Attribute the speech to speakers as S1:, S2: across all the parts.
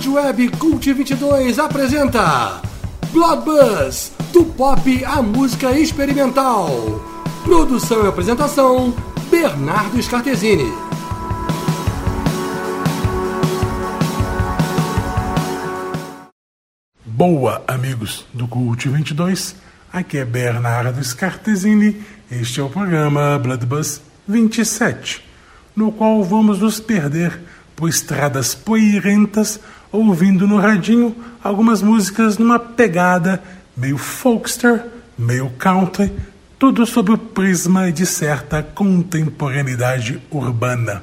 S1: Rádio Web Cult 22 apresenta Blood Buzz, do pop à música experimental. Produção e apresentação, Bernardo Scartesini.
S2: Boa, amigos do Cult 22. Aqui é Bernardo Scartesini. Este é o programa Blood Buzz 27, no qual vamos nos perder por estradas poeirentas, ouvindo no radinho algumas músicas numa pegada meio folkster, meio country, tudo sob o prisma de certa contemporaneidade urbana.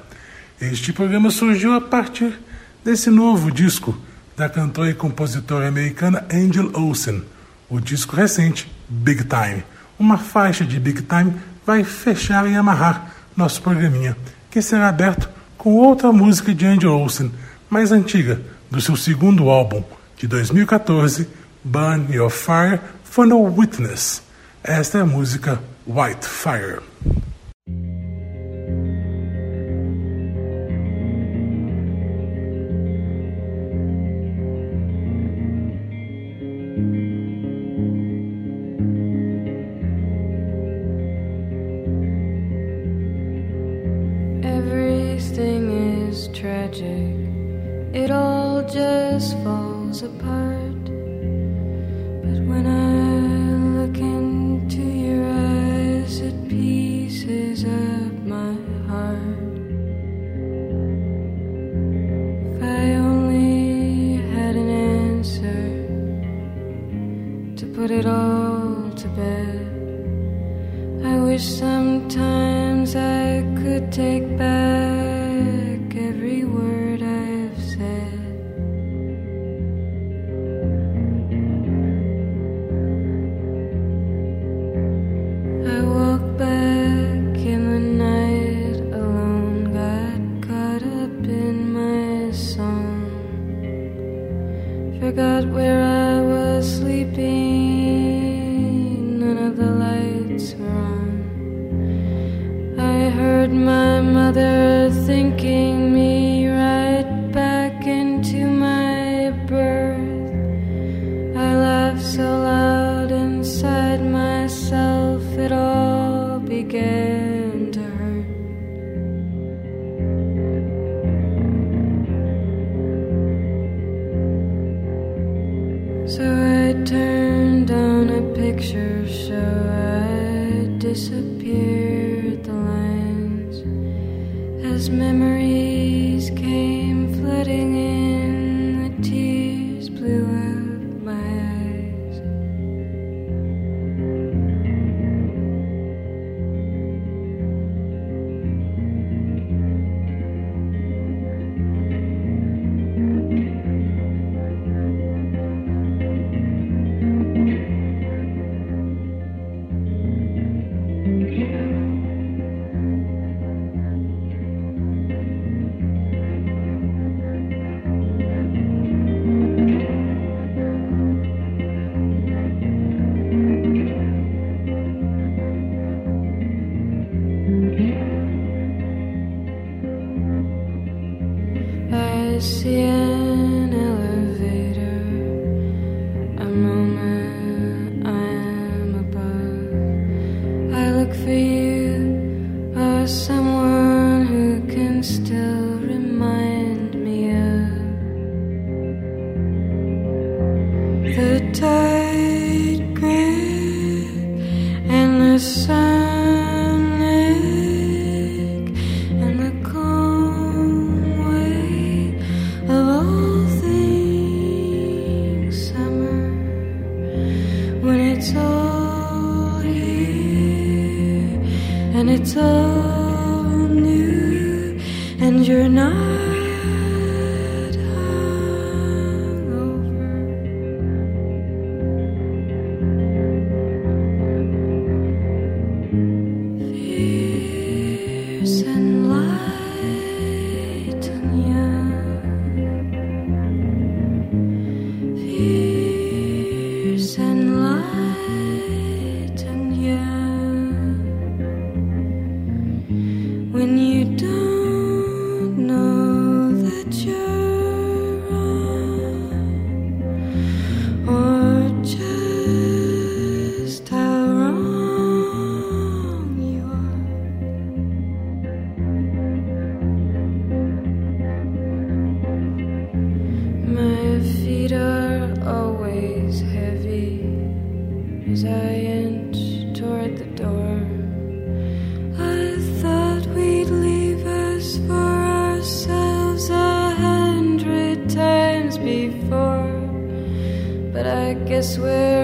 S2: Este programa surgiu a partir desse novo disco da cantora e compositora americana Angel Olsen, o disco recente Big Time. Uma faixa de Big Time vai fechar e amarrar nosso programinha, que será aberto com outra música de Angel Olsen, mais antiga, do seu segundo álbum, de 2014, Burn Your Fire for No Witness. Esta é a música White Fire.
S3: When you don't I'll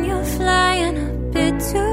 S3: when you're flying a bit
S1: too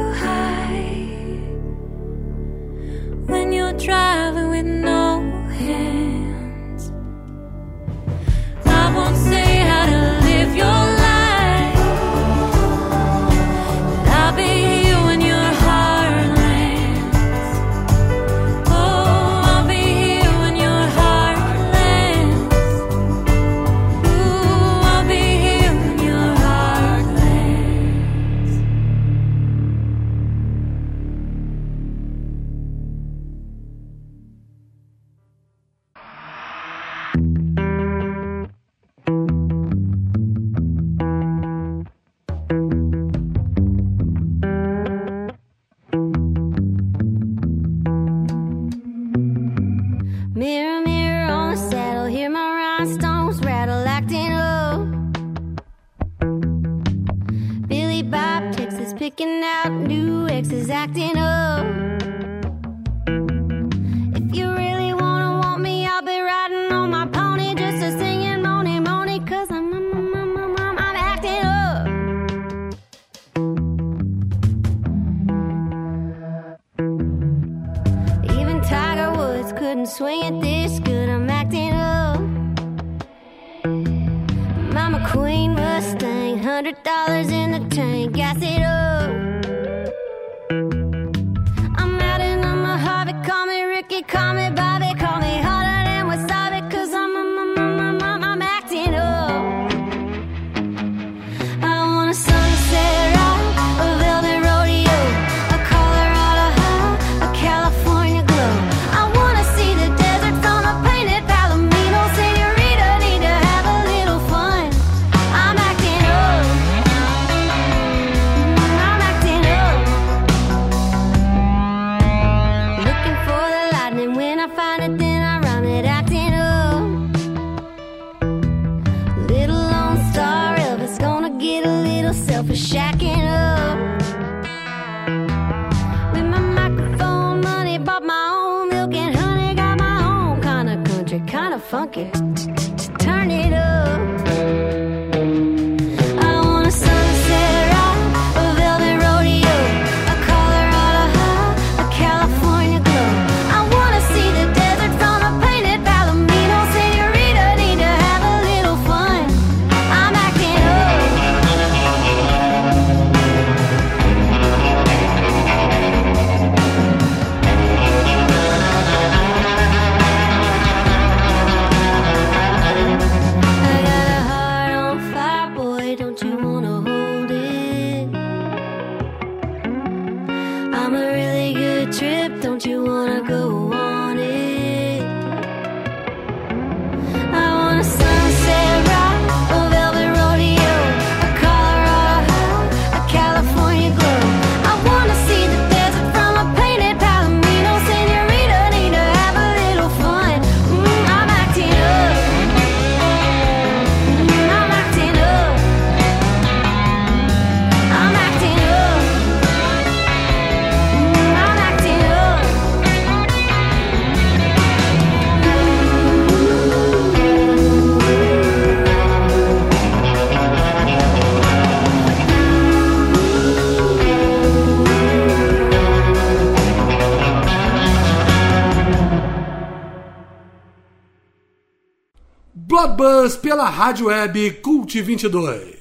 S1: Pela rádio web Cult 22.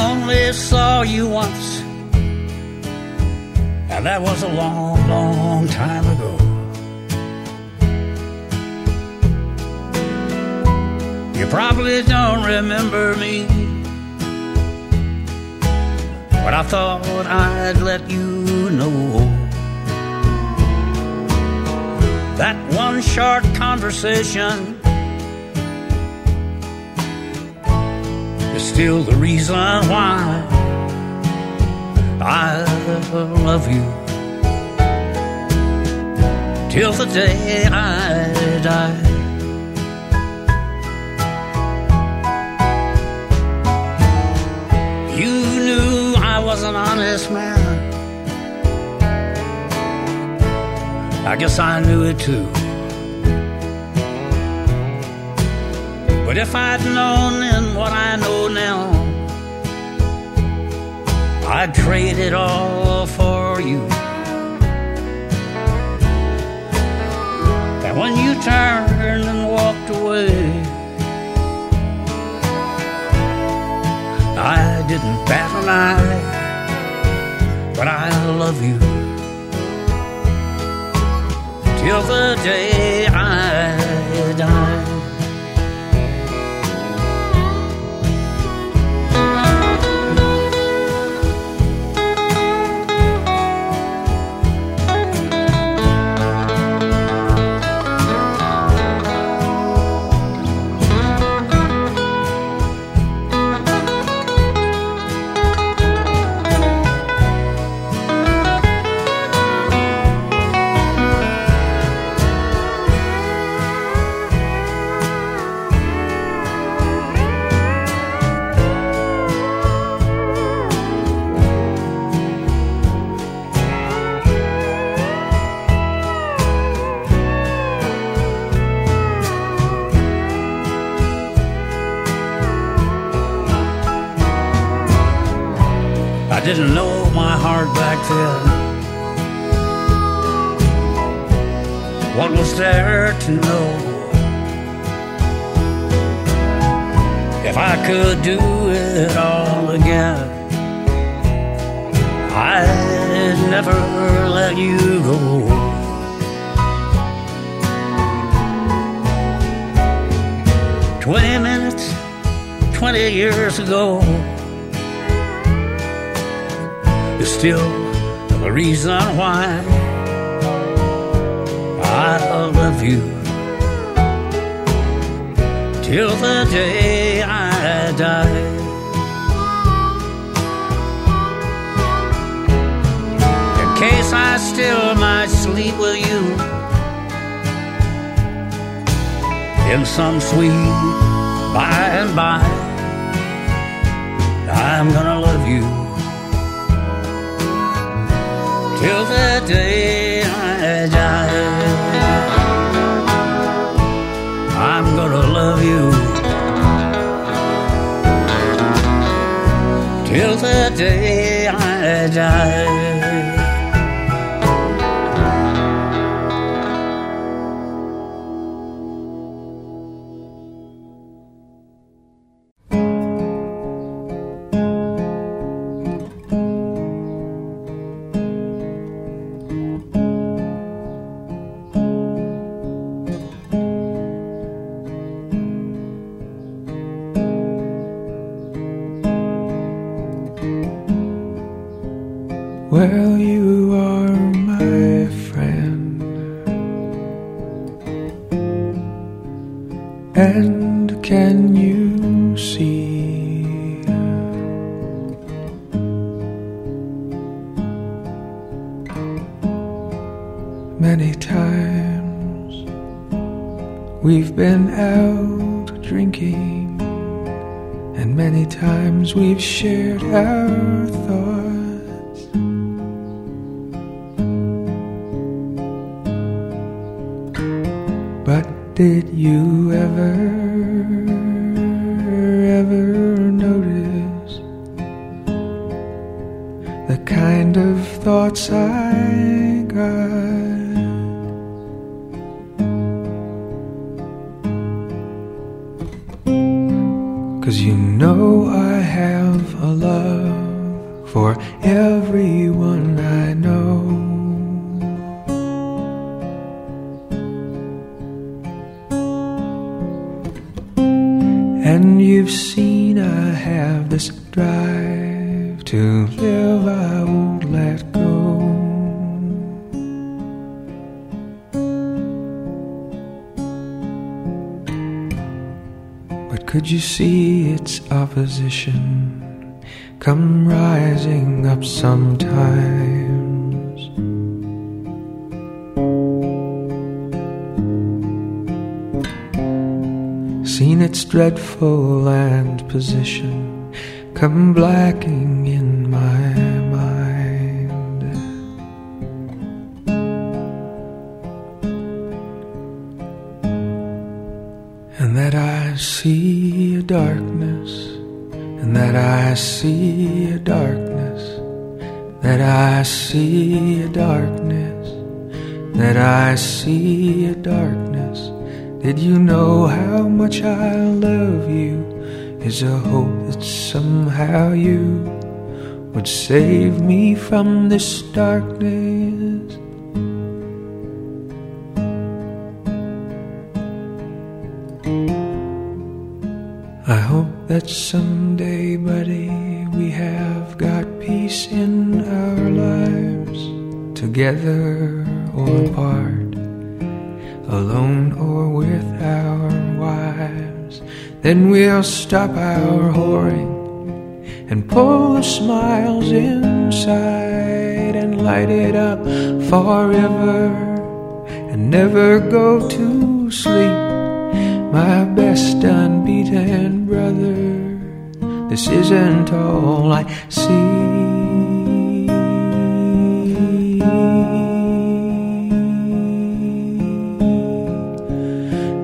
S3: I
S4: only saw you once, and that was a long, long time ago. You probably don't remember me, but I thought I'd let you know. That one short conversation is still the reason why I love you till the day I die. You knew I was an honest man. I guess I knew it too. But if I'd known I know now, I'd trade it all for you. And when you turned and walked away, I didn't bat an eye, but I love you till the day I
S5: come rising up sometimes? Seen its dreadful land position come blacking in my mind. And that I see a and that I see a darkness, that I see a darkness, that I see a darkness. Did you know how much I love you? Is a hope that somehow you would save me from this darkness. That someday, buddy, we have got peace in our lives, together or apart, alone or with our wives. Then we'll stop our whoring and pull the smiles inside and light it up forever and never go to sleep. My best unbeaten brother, this isn't all I see.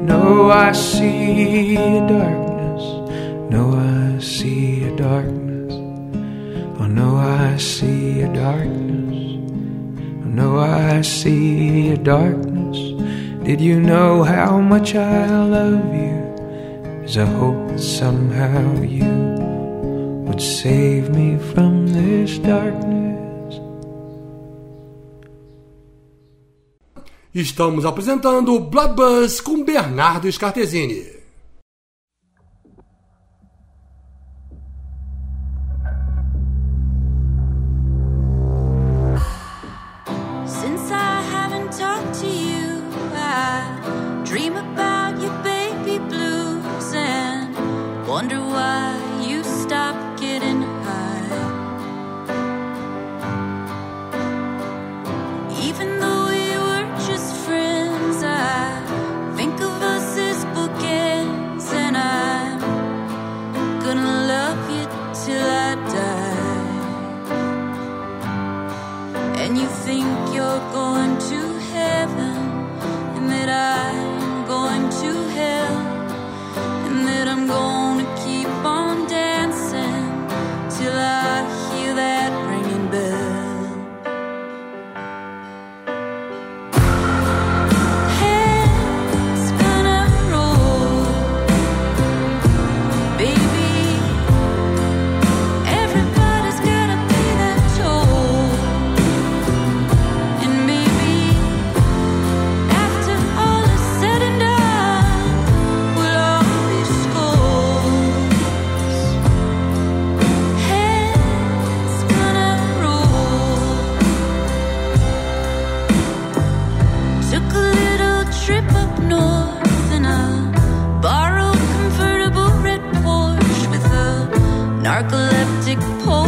S5: No, I see a darkness. No, I see a darkness. Oh, no, I see a darkness. Oh, no, I see a darkness. Did you know how much I love you? Is I hope that somehow you would save me from this darkness.
S6: Estamos apresentando Bloodbus com Bernardo Scartesini.
S3: narcoleptic pole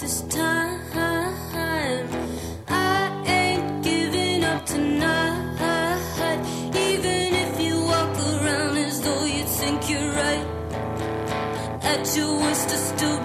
S7: this time. I ain't giving up tonight. Even if you walk around as though you think you're right. At your worst, I still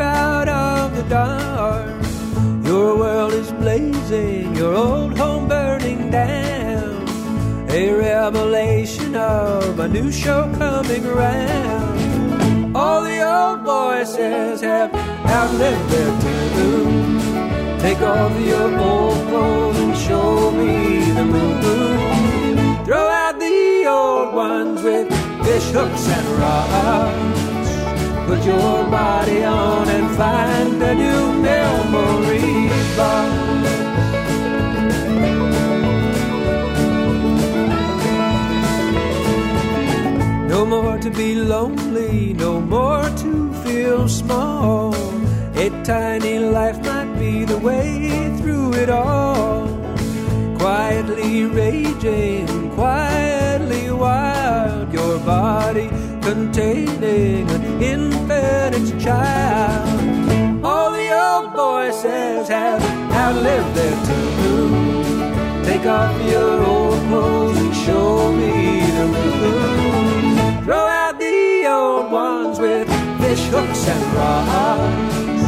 S7: out of the
S8: dark. Your world is blazing, your old home burning down. A revelation of a new show coming around. All the old voices have outlived their tune. Take off your old clothes and show me the moon. Throw out the old ones with fish hooks and rods. Put your body on and find a new memory box. No more to be lonely, no more to feel small. A tiny life might be the way through it all. Quietly raging, quietly wild, your body containing an infinite child. All the old voices have outlived their tune. Take off your old clothes and show me the moon. Throw out the old ones with fish hooks and rods.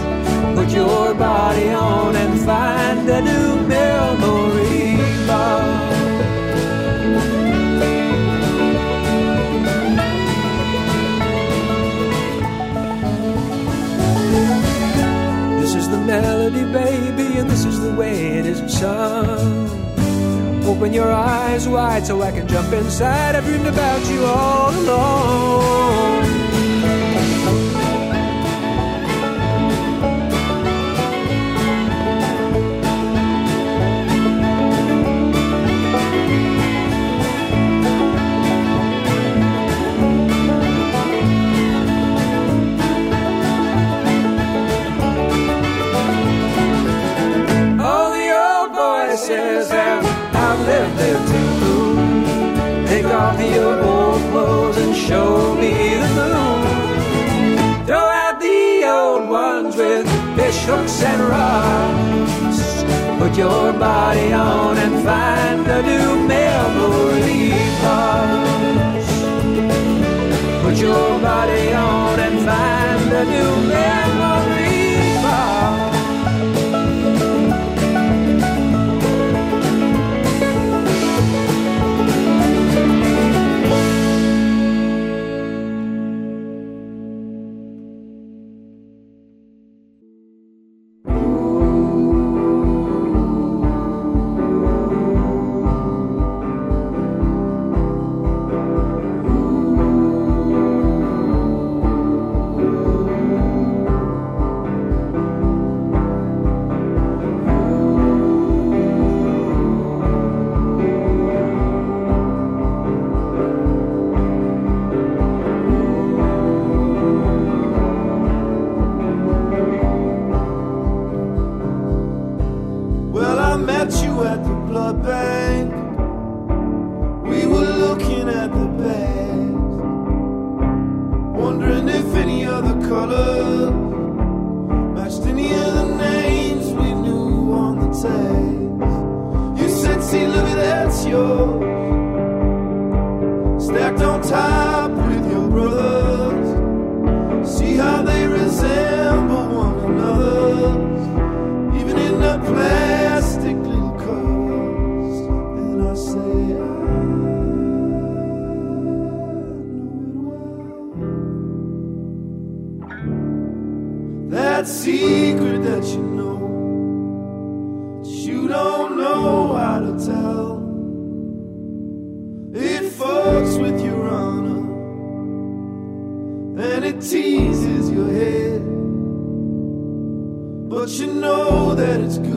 S8: Put your body on and find a new memory box. melody, baby, and this is the way it is sung. Open your eyes wide so I can jump inside. I've dreamed about you all alone. act on
S9: top with your brothers. See how they resemble one another, even in the plastic little cups. And I say, I know it well. That secret that you But you know that it's good?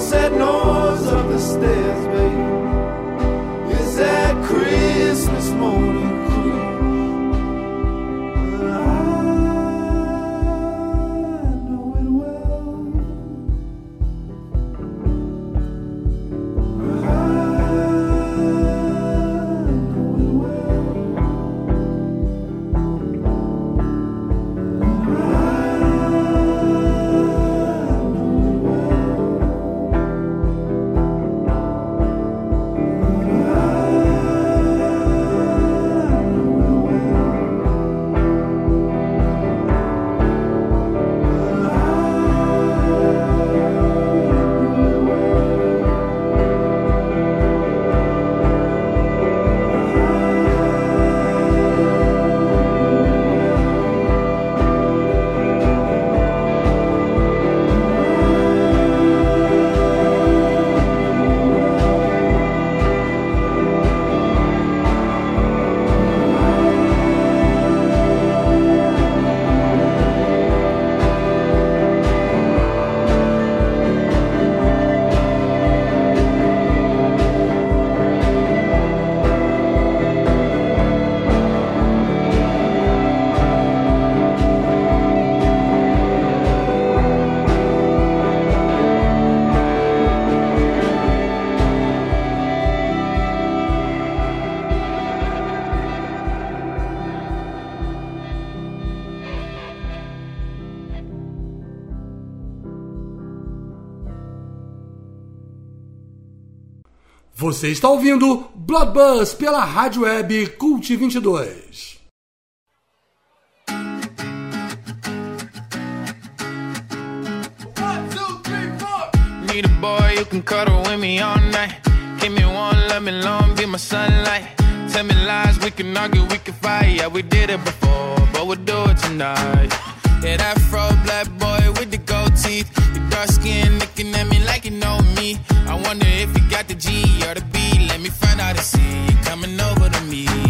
S9: sad noise of the stairs, babe. Is that Christmas morning?
S6: Você está ouvindo Blabuzz pela Rádio Web Cult 22.
S10: Need a boy you can cuddle with me all night. Give me one, let me long, be my sunlight. Tell me lies, we can argue, we can fight. Yeah, we did it before, but we'll do it tonight. Yeah, that fro black boy with the gold teeth. Your dark skin looking at me hating on me. I wonder if you got the G or the B. Let me find out and see you coming over to me.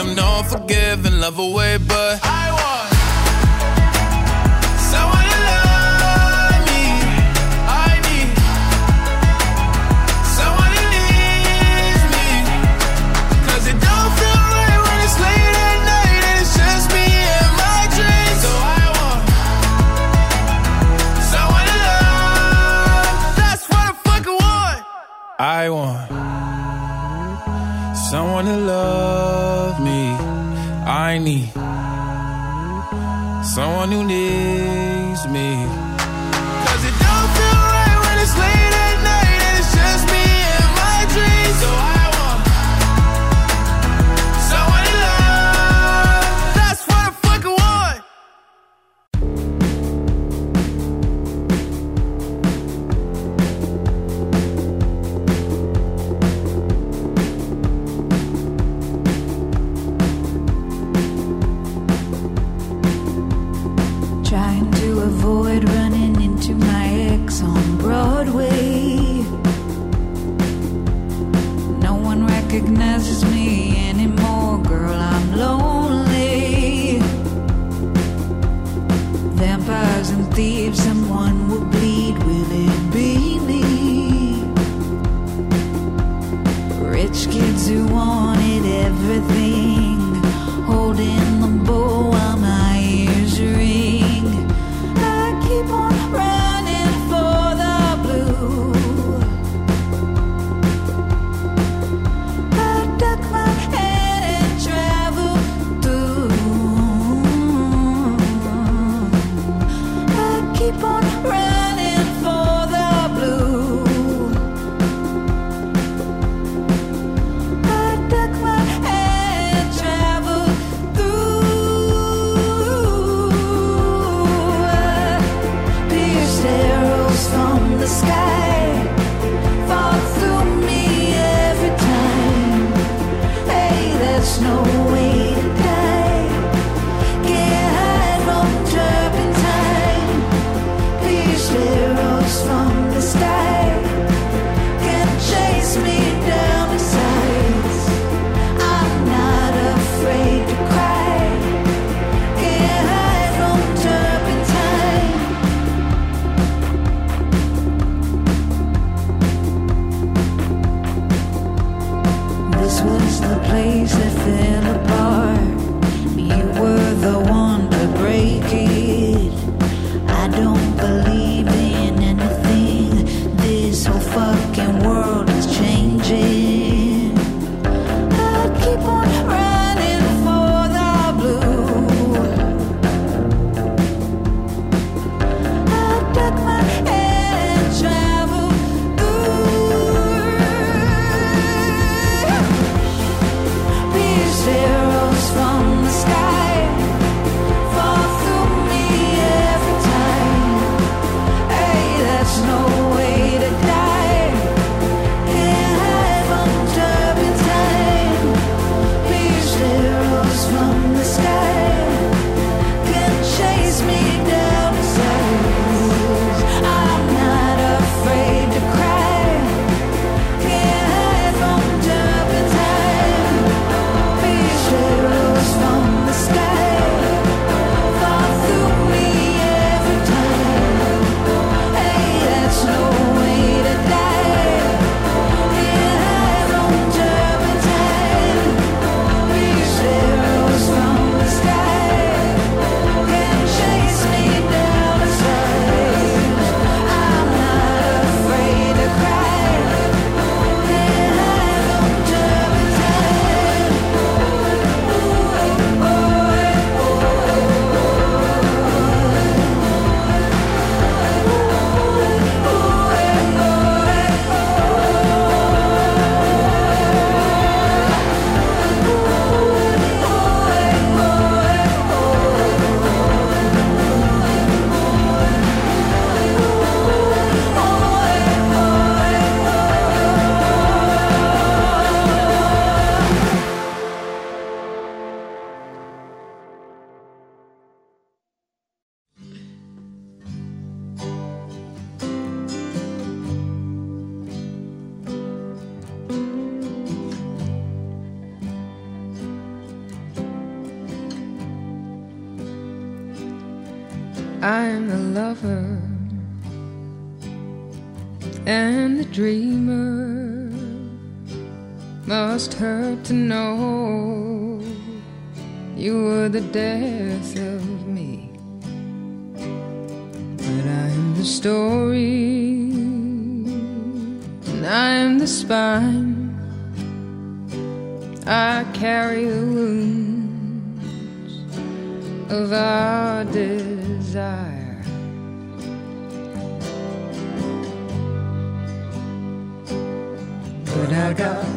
S10: I'm not forgiving, love away, but I
S11: sky.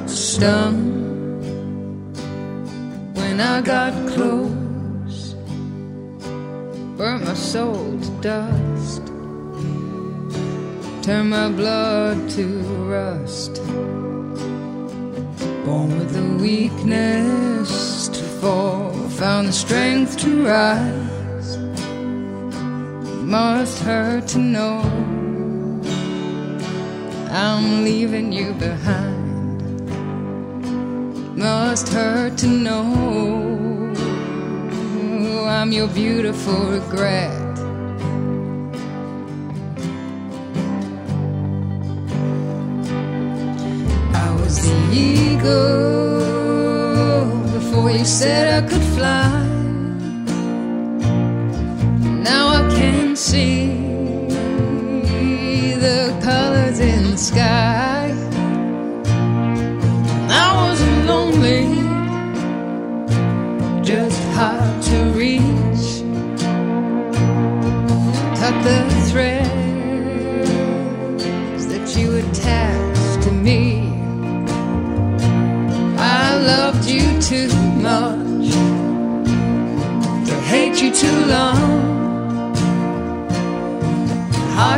S12: Stung when I got close, burnt my soul to dust, turned my blood to rust. Born with the weakness to fall, found the strength to rise. Must hurt to know I'm leaving you behind. Must hurt to know I'm your beautiful regret. I was the eagle before you said I could fly. Now I can see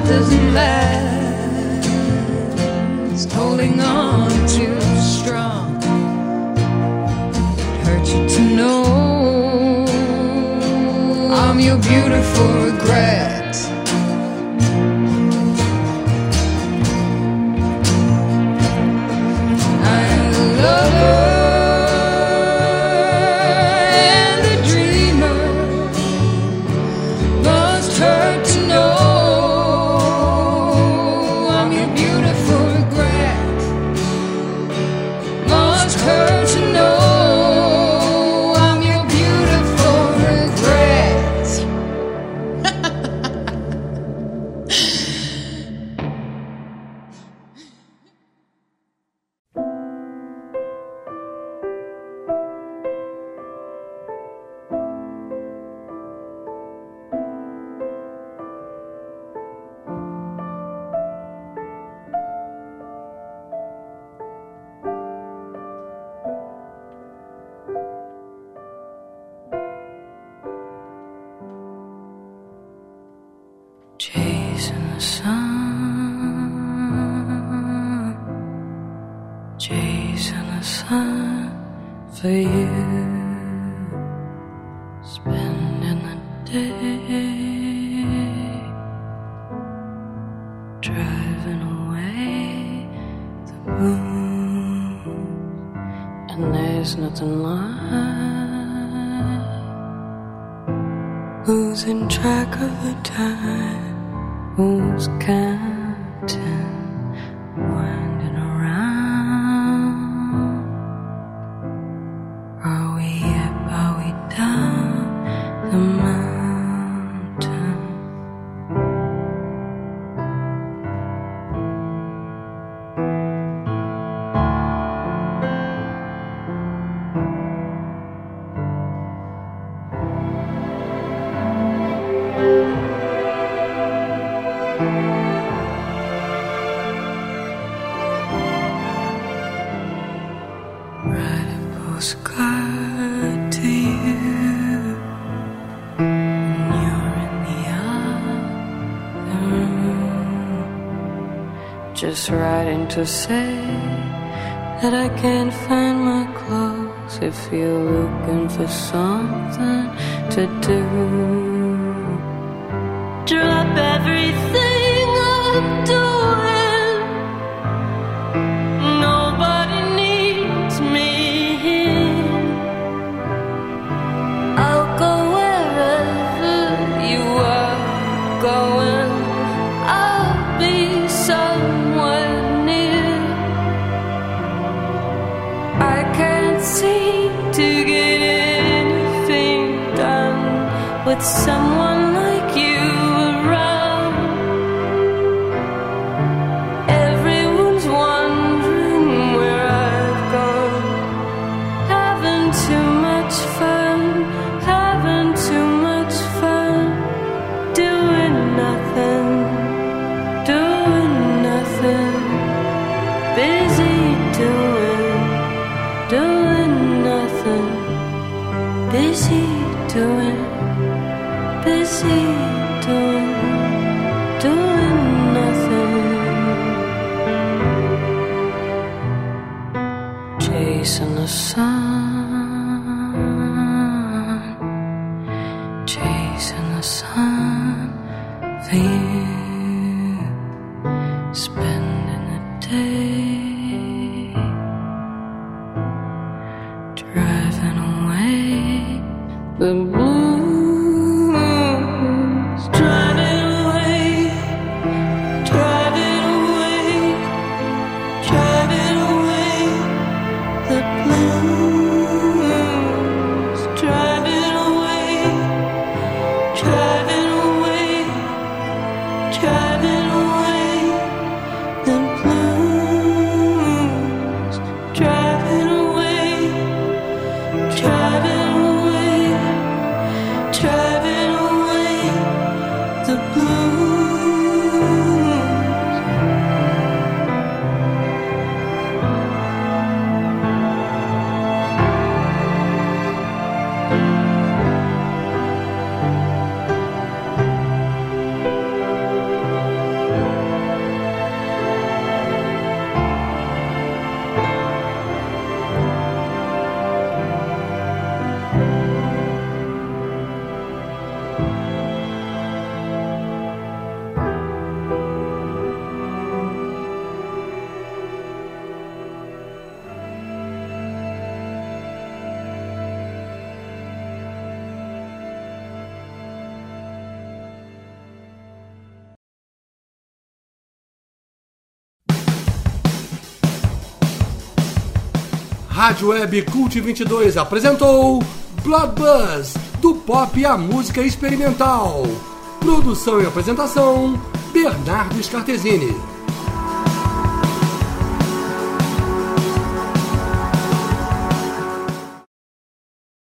S12: Heart doesn't last, holding on too strong. It hurts you to know I'm your beautiful regret.
S3: Just writing to say that I can't find my clothes if you're looking for something to do. Drop everything with someone the
S6: Rádio Web Cult 22 apresentou Bloodbuzz, do pop à música experimental. Produção e apresentação, Bernardo Scartesini.